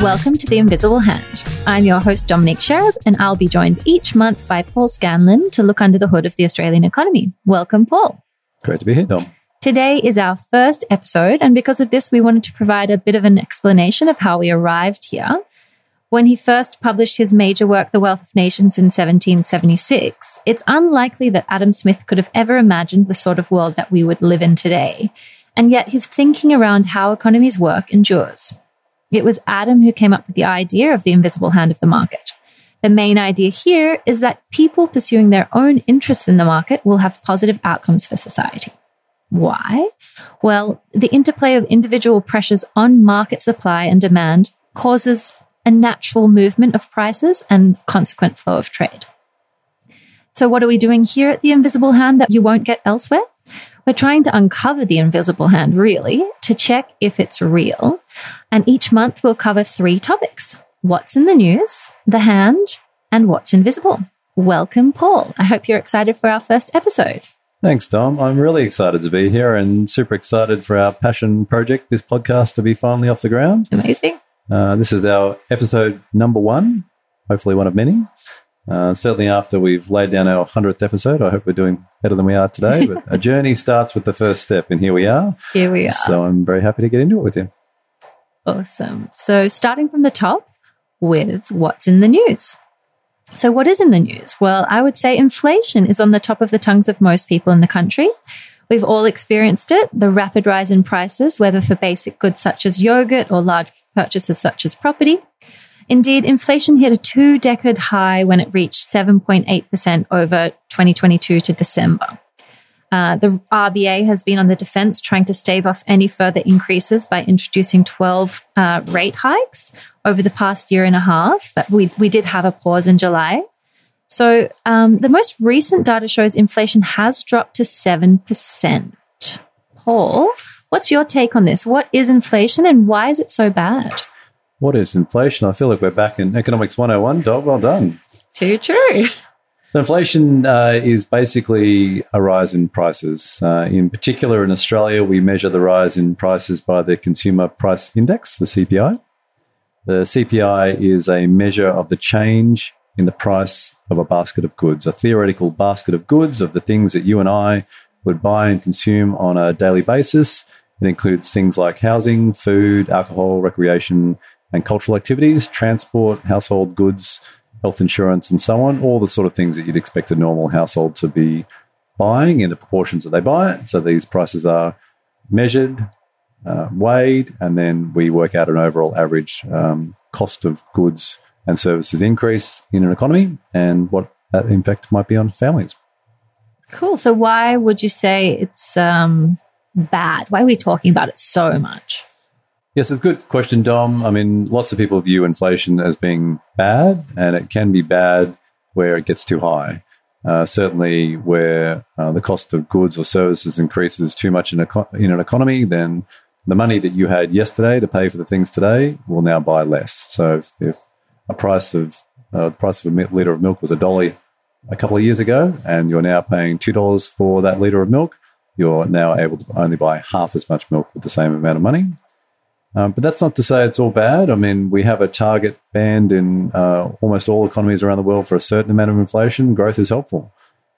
Welcome to The Invisible Hand. I'm your host, Dominic Sherab, and I'll be joined each month by Paul Scanlon to look under the hood of the Australian economy. Welcome, Paul. Great to be here, Dom. Today is our first episode, and because of this, we wanted to provide a bit of an explanation of how we arrived here. When he first published his major work, The Wealth of Nations, in 1776, it's unlikely that Adam Smith could have ever imagined the sort of world that we would live in today. And yet, his thinking around how economies work endures. It was Adam who came up with the idea of the invisible hand of the market. The main idea here is that people pursuing their own interests in the market will have positive outcomes for society. Why? Well, the interplay of individual pressures on market supply and demand causes a natural movement of prices and consequent flow of trade. So, what are we doing here at the Invisible Hand that you won't get elsewhere? We're trying to uncover the invisible hand, really, to check if it's real. And each month we'll cover three topics what's in the news, the hand, and what's invisible. Welcome, Paul. I hope you're excited for our first episode. Thanks, Dom. I'm really excited to be here and super excited for our passion project, this podcast, to be finally off the ground. Amazing. Uh, this is our episode number one, hopefully one of many. Uh, certainly, after we've laid down our 100th episode, I hope we're doing better than we are today. But a journey starts with the first step, and here we are. Here we are. So I'm very happy to get into it with you. Awesome. So, starting from the top with what's in the news. So, what is in the news? Well, I would say inflation is on the top of the tongues of most people in the country. We've all experienced it the rapid rise in prices, whether for basic goods such as yogurt or large purchases such as property. Indeed, inflation hit a two decade high when it reached 7.8% over 2022 to December. Uh, the RBA has been on the defense trying to stave off any further increases by introducing 12 uh, rate hikes over the past year and a half, but we, we did have a pause in July. So um, the most recent data shows inflation has dropped to 7%. Paul, what's your take on this? What is inflation and why is it so bad? What is inflation? I feel like we're back in Economics 101. Dom, well done. Too true. So, inflation uh, is basically a rise in prices. Uh, in particular, in Australia, we measure the rise in prices by the Consumer Price Index, the CPI. The CPI is a measure of the change in the price of a basket of goods, a theoretical basket of goods of the things that you and I would buy and consume on a daily basis. It includes things like housing, food, alcohol, recreation, and cultural activities, transport, household goods, health insurance, and so on. All the sort of things that you'd expect a normal household to be buying in the proportions that they buy it. So these prices are measured, uh, weighed, and then we work out an overall average um, cost of goods and services increase in an economy and what that impact might be on families. Cool. So, why would you say it's um, bad? Why are we talking about it so much? Yes, it's a good question, Dom. I mean, lots of people view inflation as being bad, and it can be bad where it gets too high. Uh, certainly, where uh, the cost of goods or services increases too much in, a, in an economy, then the money that you had yesterday to pay for the things today will now buy less. So, if, if a price of uh, the price of a liter of milk was a dollar a couple of years ago, and you're now paying two dollars for that liter of milk, you're now able to only buy half as much milk with the same amount of money. Um, but that's not to say it's all bad. I mean, we have a target band in uh, almost all economies around the world for a certain amount of inflation. Growth is helpful.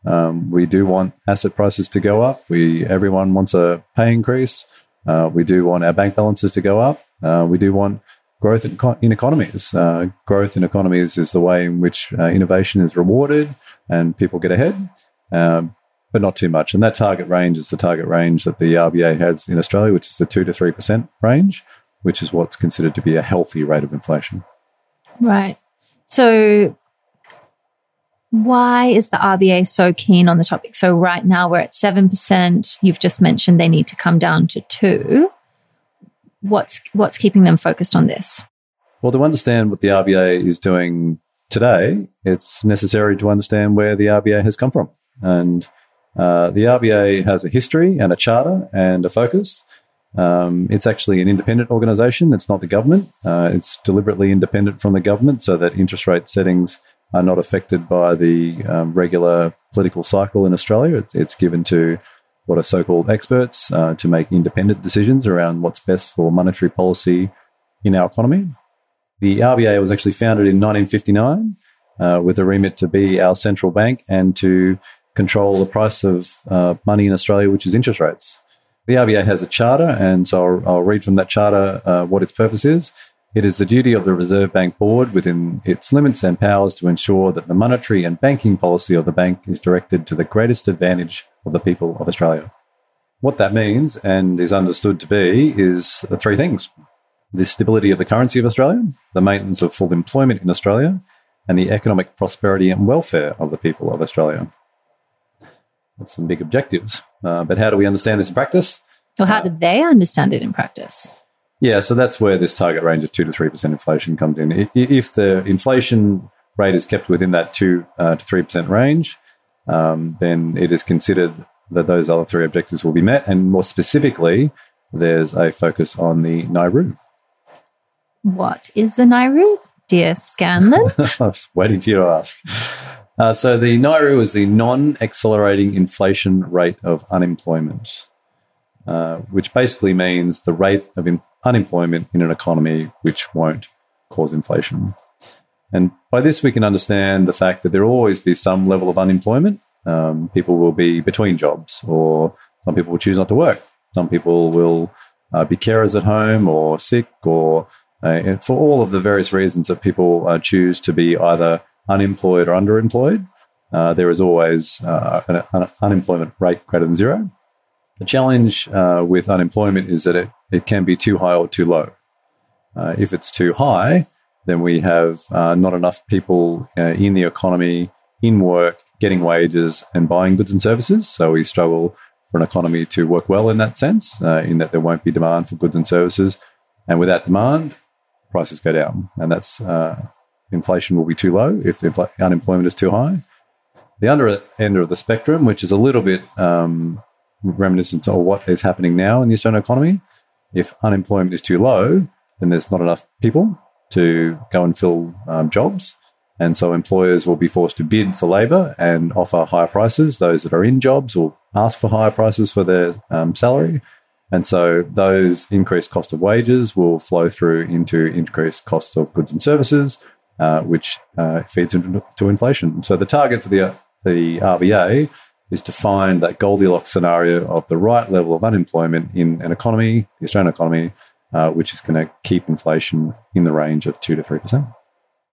Um, we do want asset prices to go up. We everyone wants a pay increase. Uh, we do want our bank balances to go up. Uh, we do want growth in, in economies. Uh, growth in economies is the way in which uh, innovation is rewarded and people get ahead. Um, but not too much. And that target range is the target range that the RBA has in Australia, which is the 2 to 3% range which is what's considered to be a healthy rate of inflation. Right. So, why is the RBA so keen on the topic? So, right now we're at 7%. You've just mentioned they need to come down to 2 What's, what's keeping them focused on this? Well, to understand what the RBA is doing today, it's necessary to understand where the RBA has come from. And uh, the RBA has a history and a charter and a focus. Um, it's actually an independent organisation. It's not the government. Uh, it's deliberately independent from the government so that interest rate settings are not affected by the um, regular political cycle in Australia. It's, it's, given to what are so called experts uh, to make independent decisions around what's best for monetary policy in our economy. The RBA was actually founded in 1959 uh, with a remit to be our central bank and to control the price of uh, money in Australia, which is interest rates. The RBA has a charter, and so I'll, I'll read from that charter uh, what its purpose is. It is the duty of the Reserve Bank Board within its limits and powers to ensure that the monetary and banking policy of the bank is directed to the greatest advantage of the people of Australia. What that means and is understood to be is three things the stability of the currency of Australia, the maintenance of full employment in Australia, and the economic prosperity and welfare of the people of Australia. Some big objectives. Uh, but how do we understand this in practice? Or how do they understand it in practice? Yeah, so that's where this target range of 2 to 3% inflation comes in. If the inflation rate is kept within that 2 uh, to 3% range, um, then it is considered that those other three objectives will be met. And more specifically, there's a focus on the NAIRU. What is the NAIRU, dear Scanlon? I was waiting for you to ask. Uh, so the NAIRU is the non-accelerating inflation rate of unemployment, uh, which basically means the rate of in- unemployment in an economy which won't cause inflation. And by this, we can understand the fact that there will always be some level of unemployment. Um, people will be between jobs, or some people will choose not to work. Some people will uh, be carers at home, or sick, or uh, for all of the various reasons that people uh, choose to be either unemployed or underemployed. Uh, there is always uh, an, an, unemployment rate greater than zero. The challenge uh, with unemployment is that it, it can be too high or too low. Uh, if it's too high, then we have uh, not enough people uh, in the economy, in work, getting wages and buying goods and services. So we struggle for an economy to work well in that sense, in that there won't be demand for goods and services. And without demand, prices go down. And that's inflation will be too low if infl- unemployment is too high. The other end of the spectrum, which is a little bit um, reminiscent of what is happening now in the Australian economy, if unemployment is too low, then there's not enough people to go and fill um, jobs. And so employers will be forced to bid for labour and offer higher prices. Those that are in jobs will ask for higher prices for their um, salary. And so those increased cost of wages will flow through into increased cost of goods and services, uh, which uh, feeds into inflation. So the target for the, the RBA is to find that Goldilocks scenario of the right level of unemployment in an economy, the Australian economy, uh, which is going to keep inflation in the range of 2 to 3%.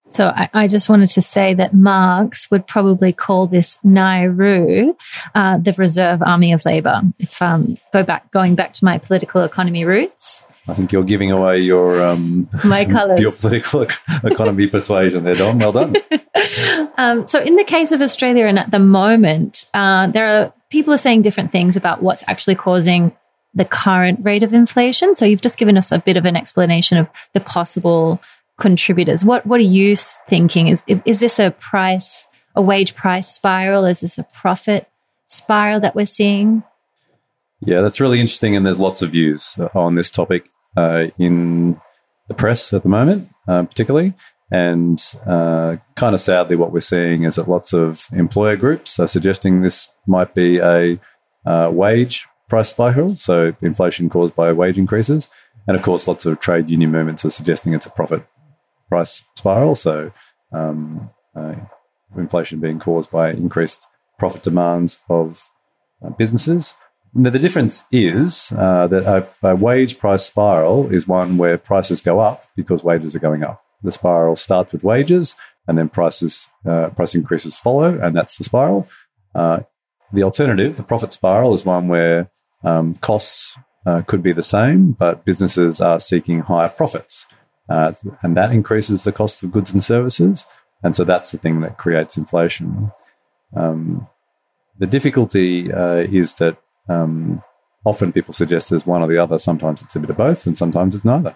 So I, I, just wanted to say that Marx would probably call this NAIRU uh, the Reserve Army of Labour. If um, go back, going back to my political economy roots. I think you're giving away your um, my colours, your political economy persuasion there, Dom. Well done. um, so, in the case of Australia, and at the moment, uh, there are people are saying different things about what's actually causing the current rate of inflation. So you've just given us a bit of an explanation of the possible contributors. What what are you thinking? Is is this a price a wage price spiral? Is this a profit spiral that we're seeing? Yeah, that's really interesting, and there's lots of views on this topic uh, in the press at the moment, uh, particularly. And uh, kind of sadly, what we're seeing is that lots of employer groups are suggesting this might be a uh, wage price spiral, so inflation caused by wage increases. And of course, lots of trade union movements are suggesting it's a profit price spiral, so um, uh, inflation being caused by increased profit demands of uh, businesses. Now, the difference is uh, that a, a, wage price spiral is one where prices go up because wages are going up. The spiral starts with wages, and then prices uh, price increases follow, and that's the spiral. Uh, the alternative, the profit spiral, is one where um, costs uh, could be the same, but businesses are seeking higher profits. Uh, and that increases the cost of goods and services. And so that's the thing that creates inflation. Um, the difficulty uh, is that um, often people suggest there's one or the other. Sometimes it's a bit of both, and sometimes it's neither.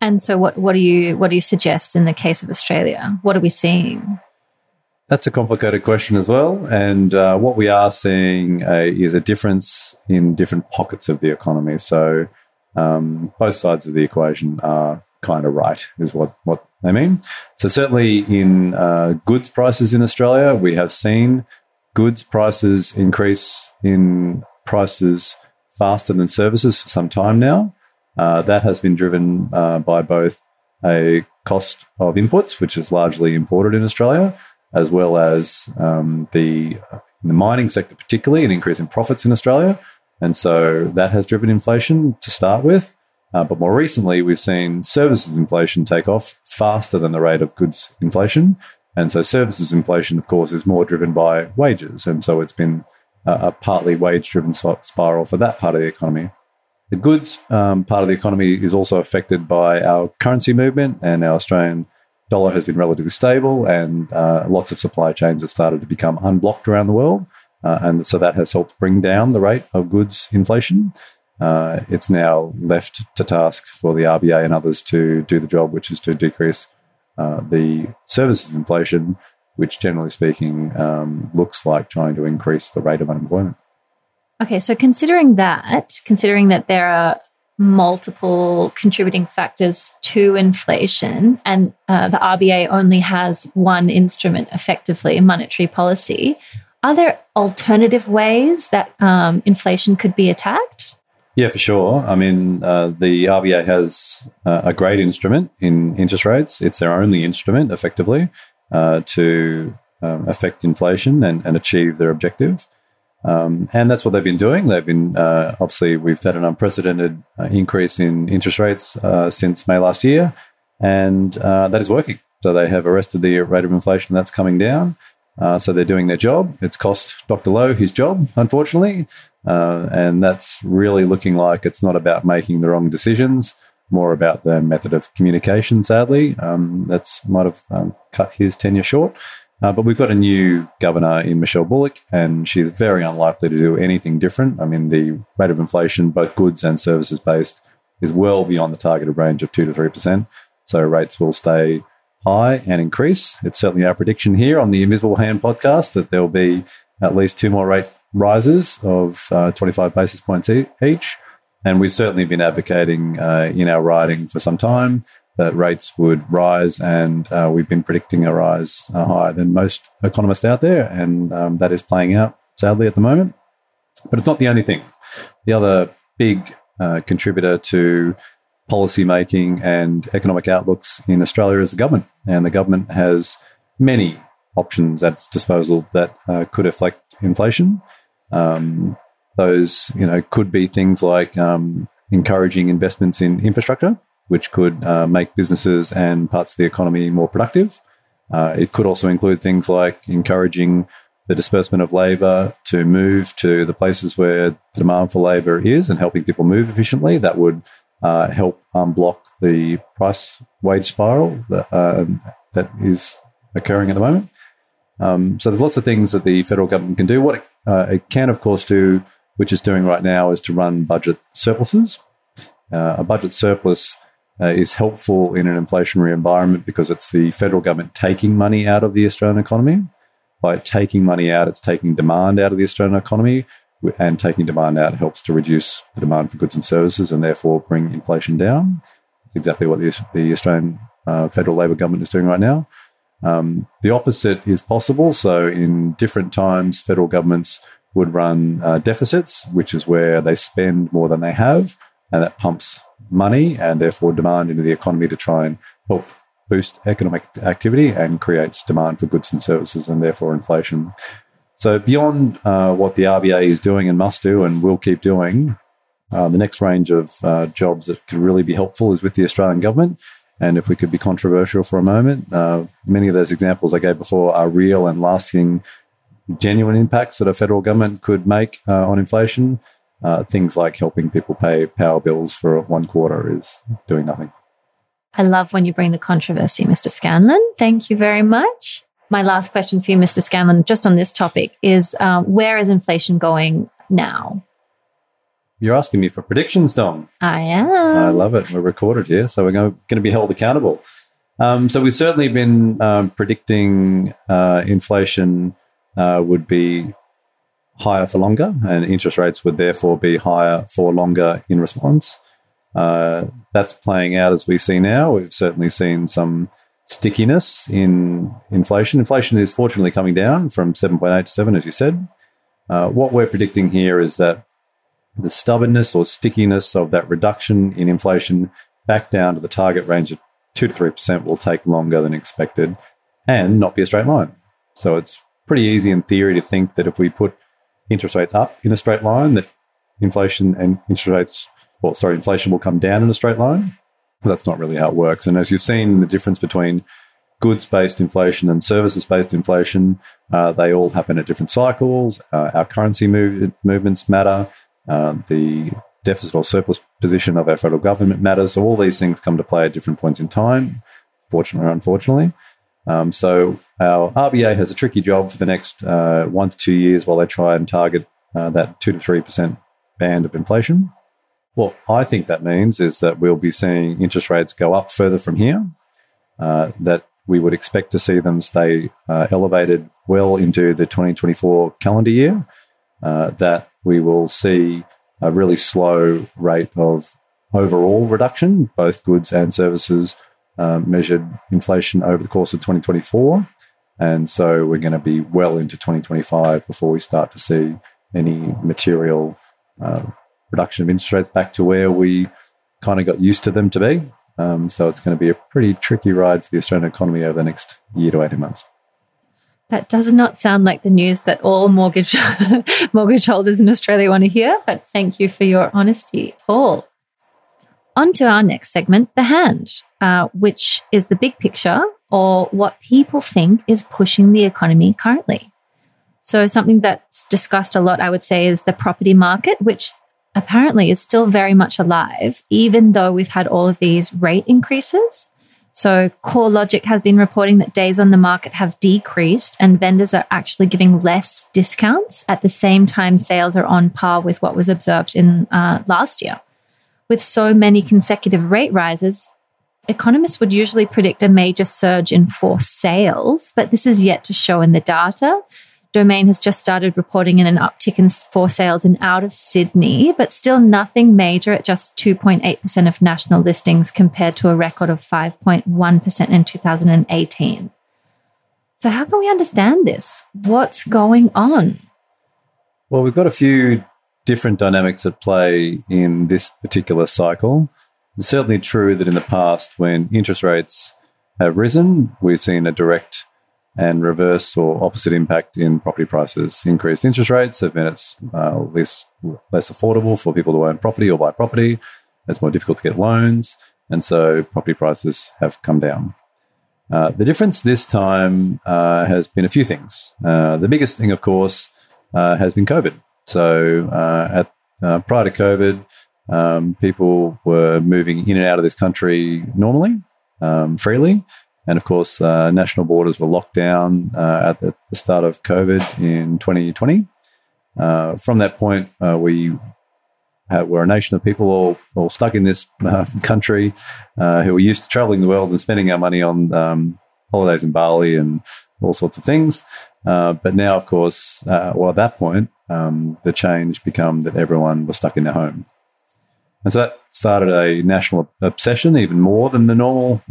And so, what, what do you what do you suggest in the case of Australia? What are we seeing? That's a complicated question as well. And uh, what we are seeing uh, is a difference in different pockets of the economy. So um, both sides of the equation are kind of right, is what, what they mean. So, certainly in uh, goods prices in Australia, we have seen goods prices increase in prices faster than services for some time now. Uh, that has been driven uh, by both a cost of inputs, which is largely imported in Australia, as well as um, the, the mining sector, particularly an increase in profits in Australia. And so that has driven inflation to start with. Uh, but more recently, we've seen services inflation take off faster than the rate of goods inflation. And so services inflation, of course, is more driven by wages. And so it's been a, a partly wage driven spiral for that part of the economy. The goods um, part of the economy is also affected by our currency movement, and our Australian dollar has been relatively stable, and uh, lots of supply chains have started to become unblocked around the world. Uh, and so that has helped bring down the rate of goods inflation. Uh, it's now left to task for the RBA and others to do the job, which is to decrease uh, the services inflation, which generally speaking um, looks like trying to increase the rate of unemployment. Okay, so considering that, considering that there are multiple contributing factors to inflation, and uh, the RBA only has one instrument effectively, monetary policy, are there alternative ways that um, inflation could be attacked? Yeah, for sure. I mean, uh, the RBA has uh, a great instrument in interest rates. It's their only instrument, effectively, uh, to um, affect inflation and, and, achieve their objective. Um, and that's what they've been doing. They've been uh, obviously we've had an unprecedented uh, increase in interest rates uh, since May last year, and that is working. So they have arrested the rate of inflation that's coming down. Uh, so they're doing their job. It's cost Dr. Lowe his job, unfortunately. Uh, and that's really looking like it's not about making the wrong decisions, more about the method of communication, sadly. Um, that's might have um, cut his tenure short. Uh, but we've got a new governor in Michelle Bullock, and she's very unlikely to do anything different. I mean, the rate of inflation, both goods and services based, is well beyond the targeted range of 2 to 3%. So rates will stay high and increase. It's certainly our prediction here on the Invisible Hand podcast that there will be at least two more rate rises of uh, 25 basis points each. And we've certainly been advocating uh, in our writing for some time that rates would rise, and uh, we've been predicting a rise uh, higher than most economists out there, and um, that is playing out sadly at the moment. But it's not the only thing. The other big uh, contributor to policy making and economic outlooks in Australia is the government. And the government has many options at its disposal that uh, could affect inflation. Um, those, you know, could be things like um, encouraging investments in infrastructure, which could uh, make businesses and parts of the economy more productive. Uh, it could also include things like encouraging the disbursement of labour to move to the places where the demand for labour is and helping people move efficiently. That would uh, help unblock the price wage spiral that, uh, that is occurring at the moment. Um, so there's lots of things that the federal government can do. What it, uh, it, can, of course, do, which it's doing right now, is to run budget surpluses. Uh, a budget surplus uh, is helpful in an inflationary environment because it's the federal government taking money out of the Australian economy. By taking money out, it's taking demand out of the Australian economy, and taking demand out helps to reduce the demand for goods and services and therefore bring inflation down. It's exactly what the, the Australian uh, federal Labor government is doing right now. Um, the opposite is possible. So, in different times, federal governments would run uh, deficits, which is where they spend more than they have, and that pumps money and therefore demand into the economy to try and help boost economic activity and creates demand for goods and services and therefore inflation. So, beyond uh, what the RBA is doing and must do and will keep doing, uh, the next range of uh, jobs that could really be helpful is with the Australian government. And if we could be controversial for a moment, uh, many of those examples I gave before are real and lasting, genuine impacts that a federal government could make uh, on inflation. Uh, things like helping people pay power bills for one quarter is doing nothing. I love when you bring the controversy, Mr. Scanlon. Thank you very much my last question for you, Mr. Scanlon, just on this topic is um, where is inflation going now? You're asking me for predictions, Dom. I am. I love it. We're recorded here, so we're going to be held accountable. Um, so we've certainly been um, predicting uh, inflation uh, would be higher for longer, and interest rates would therefore be higher for longer in response. Uh, that's playing out as we see now. We've certainly seen some stickiness in inflation. Inflation is fortunately coming down from 7.8 to 7, as you said. Uh, what we're predicting here is that the stubbornness or stickiness of that reduction in inflation back down to the target range of 2 to 3% will take longer than expected and not be a straight line. So it's pretty easy in theory to think that if we put interest rates up in a straight line, that inflation and interest rates, well, sorry, inflation will come down in a straight line. But that's not really how it works. And as you've seen the difference between goods based inflation and services based inflation, uh, they all happen at different cycles. Uh, our currency move, movements matter. Uh, the deficit or surplus position of our federal government matters. So all these things come to play at different points in time, fortunately or unfortunately. Um, so our RBA has a tricky job for the next uh, one to two years while they try and target uh, that two to three percent band of inflation. What I think that means is that we'll be seeing interest rates go up further from here. Uh, that we would expect to see them stay uh, elevated well into the 2024 calendar year. Uh, that we will see a really slow rate of overall reduction, both goods and services um, measured inflation over the course of 2024. And so we're going to be well into 2025 before we start to see any material uh, reduction of interest rates back to where we kind of got used to them to be. Um, so it's going to be a pretty tricky ride for the Australian economy over the next year to 18 months. That does not sound like the news that all mortgage mortgage holders in Australia want to hear, but thank you for your honesty, Paul. On to our next segment, the hand, uh, which is the big picture or what people think is pushing the economy currently. So, something that's discussed a lot, I would say, is the property market, which apparently is still very much alive, even though we've had all of these rate increases. So, CoreLogic has been reporting that days on the market have decreased and vendors are actually giving less discounts. At the same time, sales are on par with what was observed in uh, last year. With so many consecutive rate rises, economists would usually predict a major surge in forced sales, but this is yet to show in the data. Domain has just started reporting in an uptick in for sales in out of Sydney, but still nothing major at just 2.8% of national listings compared to a record of 5.1% in 2018. So, how can we understand this? What's going on? Well, we've got a few different dynamics at play in this particular cycle. It's certainly true that in the past, when interest rates have risen, we've seen a direct and reverse or opposite impact in property prices. Increased interest rates have meant it's uh, less, less affordable for people to own property or buy property. It's more difficult to get loans. And so property prices have come down. Uh, the difference this time uh, has been a few things. Uh, the biggest thing, of course, uh, has been COVID. So uh, at prior to COVID, um, people were moving in and out of this country normally, um, freely. And of course, uh, national borders were locked down uh, at the, start of COVID in 2020. Uh, from that point, uh, we were a nation of people all, all stuck in this uh, country uh, who were used to traveling the world and spending our money on um, holidays in Bali and all sorts of things. but now, of course, well, at that point, um, the change became that everyone was stuck in their home. And so that started a national obsession, even more than the normal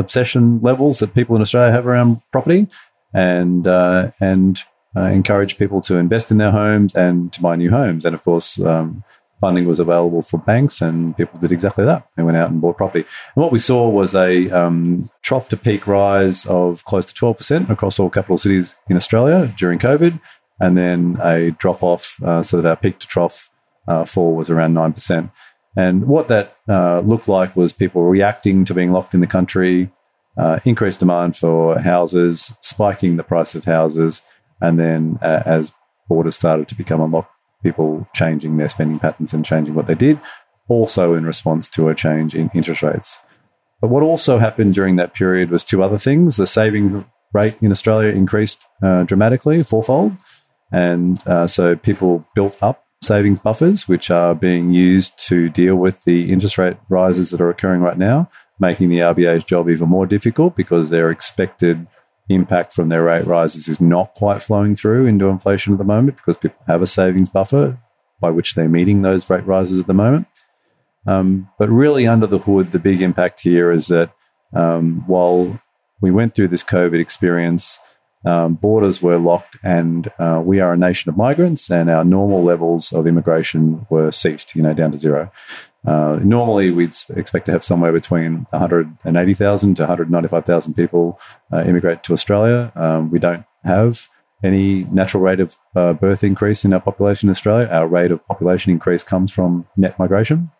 obsession levels that people in Australia have around property, and uh, and uh, encourage people to invest in their homes and to buy new homes. And of course, um, funding was available for banks, and people did exactly that. They went out and bought property. And what we saw was a um, trough to peak rise of close to twelve percent across all capital cities in Australia during COVID, and then a drop off uh, so that our peak to trough uh, fall was around nine percent. And what that uh, looked like was people reacting to being locked in the country, uh, increased demand for houses, spiking the price of houses, and then uh, as borders started to become unlocked, people changing their spending patterns and changing what they did, also in response to a change in interest rates. But what also happened during that period was two other things. The saving rate in Australia increased uh, dramatically, fourfold. And uh, so people built up savings buffers, which are being used to deal with the interest rate rises that are occurring right now, making the RBA's job even more difficult because their expected impact from their rate rises is not quite flowing through into inflation at the moment because people have a savings buffer by which they're meeting those rate rises at the moment. Um, but really, under the hood, the big impact here is that um, while we went through this COVID experience, um, borders were locked, and uh, we are a nation of migrants, and our normal levels of immigration were ceased, you know, down to zero. Uh, normally, we'd expect to have somewhere between 180,000 to 195,000 people uh, immigrate to Australia. Um, we don't have any natural rate of uh, birth increase in our population in Australia. Our rate of population increase comes from net migration.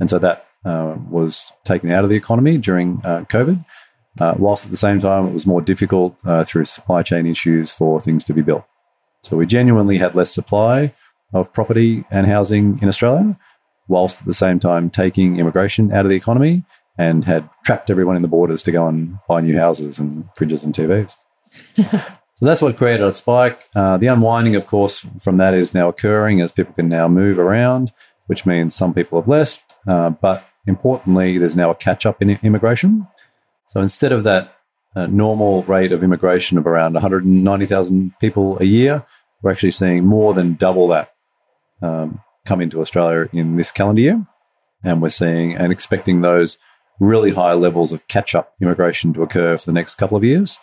And so that uh, was taken out of the economy during uh, COVID, uh, whilst at the same time it was more difficult through supply chain issues for things to be built. So we genuinely had less supply of property and housing in Australia, whilst at the same time taking immigration out of the economy and had trapped everyone in the borders to go and buy new houses and fridges and TVs. so that's what created a spike. Uh, the unwinding, of course, from that is now occurring as people can now move around, which means some people have left. Uh, but importantly, there's now a catch up in immigration. So instead of that uh, normal rate of immigration of around 190,000 people a year, we're actually seeing more than double that um, come into Australia in this calendar year. And we're seeing and expecting those really high levels of catch up immigration to occur for the next couple of years.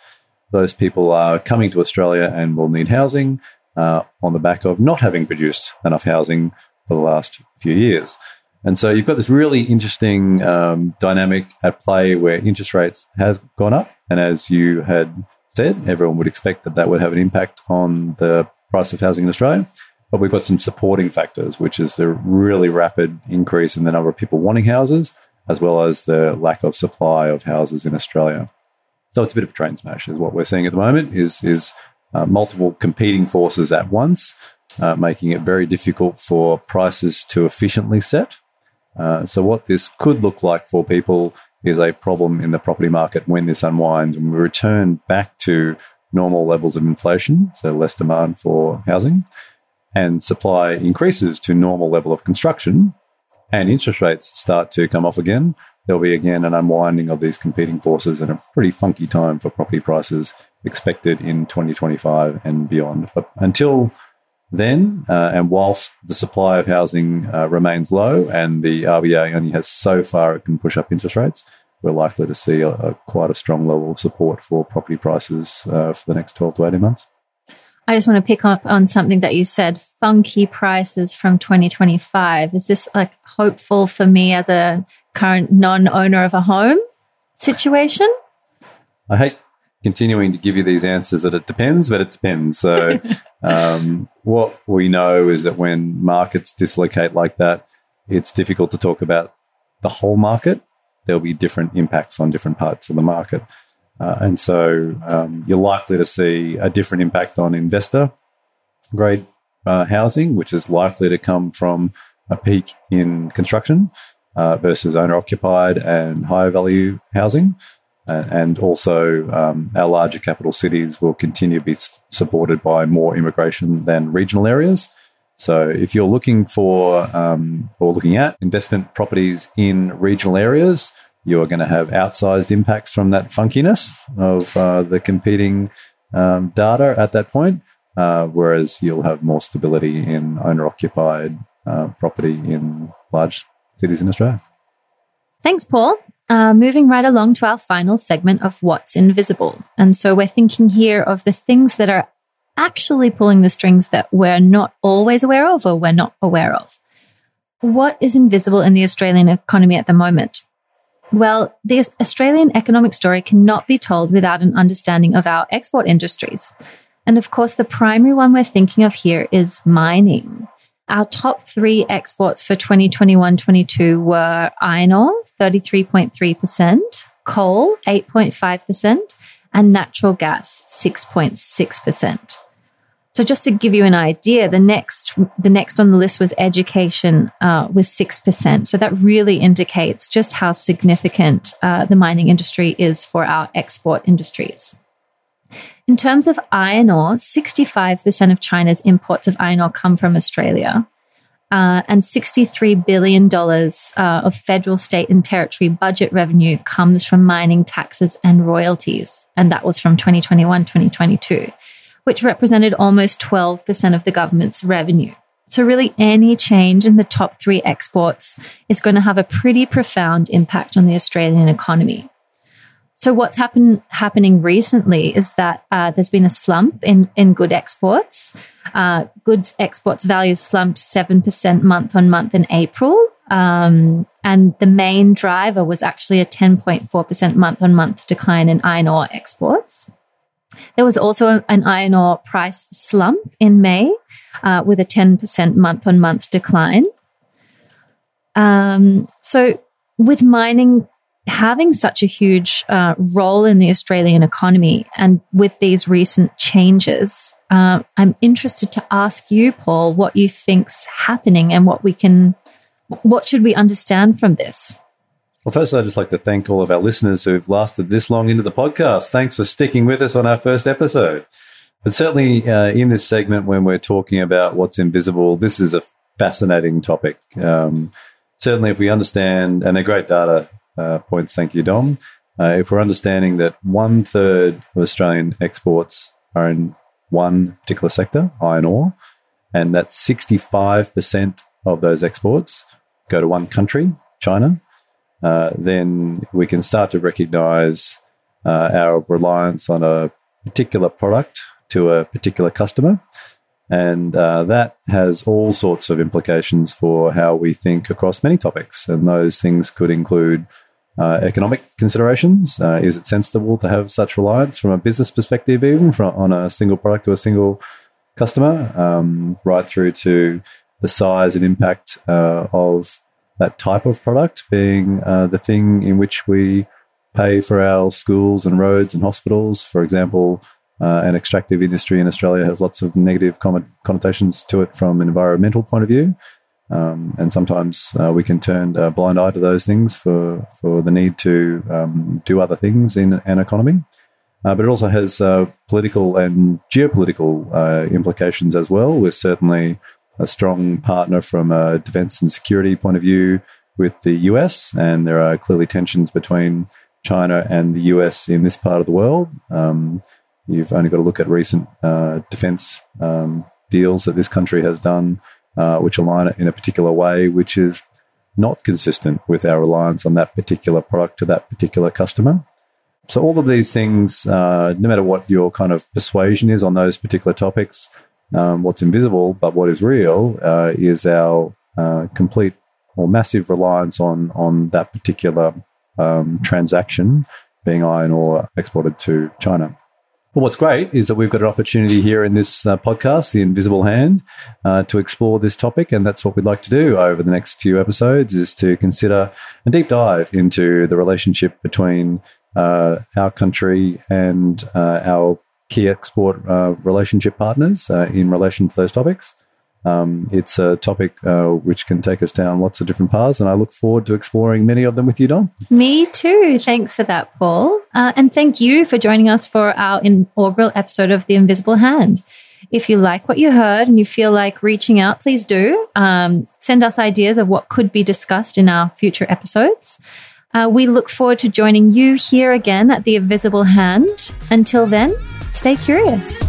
Those people are coming to Australia and will need housing uh, on the back of not having produced enough housing for the last few years. And so you've got this really interesting um, dynamic at play where interest rates has gone up. And as you had said, everyone would expect that that would have an impact on the price of housing in Australia. But we've got some supporting factors, which is the really rapid increase in the number of people wanting houses, as well as the lack of supply of houses in Australia. So it's a bit of a train smash, is what we're seeing at the moment. Is is uh, multiple competing forces at once, uh, making it very difficult for prices to efficiently set. Uh, so what this could look like for people is a problem in the property market when this unwinds and we return back to normal levels of inflation, so less demand for housing, and supply increases to normal level of construction, and interest rates start to come off again, there'll be again an unwinding of these competing forces and a pretty funky time for property prices expected in 2025 and beyond. But until then, uh, and whilst the supply of housing uh, remains low and the RBA only has so far it can push up interest rates, we're likely to see a, a quite a strong level of support for property prices uh, for the next 12 to 18 months. I just want to pick up on something that you said funky prices from 2025. Is this like hopeful for me as a current non owner of a home situation? I hate continuing to give you these answers that it depends, but it depends. So, um, what we know is that when markets dislocate like that, it's difficult to talk about the whole market. There'll be different impacts on different parts of the market. Uh, and so um, you're likely to see a different impact on investor grade uh, housing, which is likely to come from a peak in construction uh, versus owner occupied and higher value housing. And also, um, our larger capital cities will continue to be supported by more immigration than regional areas. So, if you're looking for um, or looking at investment properties in regional areas, you're going to have outsized impacts from that funkiness of uh, the competing um, data at that point, uh, whereas you'll have more stability in owner occupied uh, property in large cities in Australia. Thanks, Paul. Uh, moving right along to our final segment of What's Invisible. And so we're thinking here of the things that are actually pulling the strings that we're not always aware of or we're not aware of. What is invisible in the Australian economy at the moment? Well, the Australian economic story cannot be told without an understanding of our export industries. And of course, the primary one we're thinking of here is mining. Our top three exports for 2021 22 were iron ore, 33.3%, coal, 8.5%, and natural gas, 6.6%. So just to give you an idea, the next the next on the list was education uh, with six percent. So that really indicates just how significant uh, the mining industry is for our export industries. In terms of iron ore, 65% of China's imports of iron ore come from Australia. Uh, and $63 billion uh, of federal, state, and territory budget revenue comes from mining taxes and royalties. And that was from 2021 2022 which represented almost 12% of the government's revenue. So, really, any change in the top three exports is going to have a pretty profound impact on the Australian economy. So, what's happen, happening recently is that uh, there's been a slump in, in good exports. Uh, goods exports values slumped 7% month on month in April, Um, and the main driver was actually a 10.4% month on month decline in iron ore exports. There was also an iron ore price slump in May uh, with a 10% month on month decline. Um, so, with mining having such a huge uh, role in the Australian economy and with these recent changes, uh, I'm interested to ask you, Paul, what you think's happening and what we can, what should we understand from this? Well, first, I'd just like to thank all of our listeners who've lasted this long into the podcast. Thanks for sticking with us on our first episode. But certainly uh, in this segment, when we're talking about what's invisible, this is a fascinating topic. Um, certainly, if we understand, and they're great data uh, points, thank you, Dom. Uh, if we're understanding that one third of Australian exports are in one particular sector, iron ore, and that 65% of those exports go to one country, China, uh, then we can start to recognize uh, our reliance on a particular product to a particular customer. And uh, that has all sorts of implications for how we think across many topics. And those things could include uh, economic considerations. Uh, is it sensible to have such reliance from a business perspective, even from, on a single product to a single customer, um, right through to the size and impact uh, of that type of product being uh, the thing in which we pay for our schools and roads and hospitals. For example, uh, an extractive industry in Australia has lots of negative connotations to it from an environmental point of view. Um, and sometimes uh, we can turn a blind eye to those things for, for the need to um, do other things in an economy. Uh, but it also has uh, political and geopolitical uh, implications as well. We're certainly a strong partner from a defense and security point of view with the US, and there are clearly tensions between China and the US in this part of the world. Um, you've only got to look at recent uh, defense um, deals that this country has done, uh, which align it in a particular way, which is not consistent with our reliance on that particular product to that particular customer. So, all of these things, uh, no matter what your kind of persuasion is on those particular topics, um, what's invisible, but what is real uh, is our uh, complete or massive reliance on on that particular um, transaction being iron ore exported to China. Well, what's great is that we've got an opportunity here in this uh, podcast, The Invisible Hand, uh, to explore this topic. And that's what we'd like to do over the next few episodes is to consider a deep dive into the relationship between uh, our country and uh, our key export uh, relationship partners uh, in relation to those topics. Um, it's a topic uh, which can take us down lots of different paths, and I look forward to exploring many of them with you, Dom. Me too. Thanks for that, Paul. Uh, and thank you for joining us for our inaugural episode of The Invisible Hand. If you like what you heard and you feel like reaching out, please do. Um, send us ideas of what could be discussed in our future episodes. Uh, we look forward to joining you here again at The Invisible Hand. Until then, stay curious.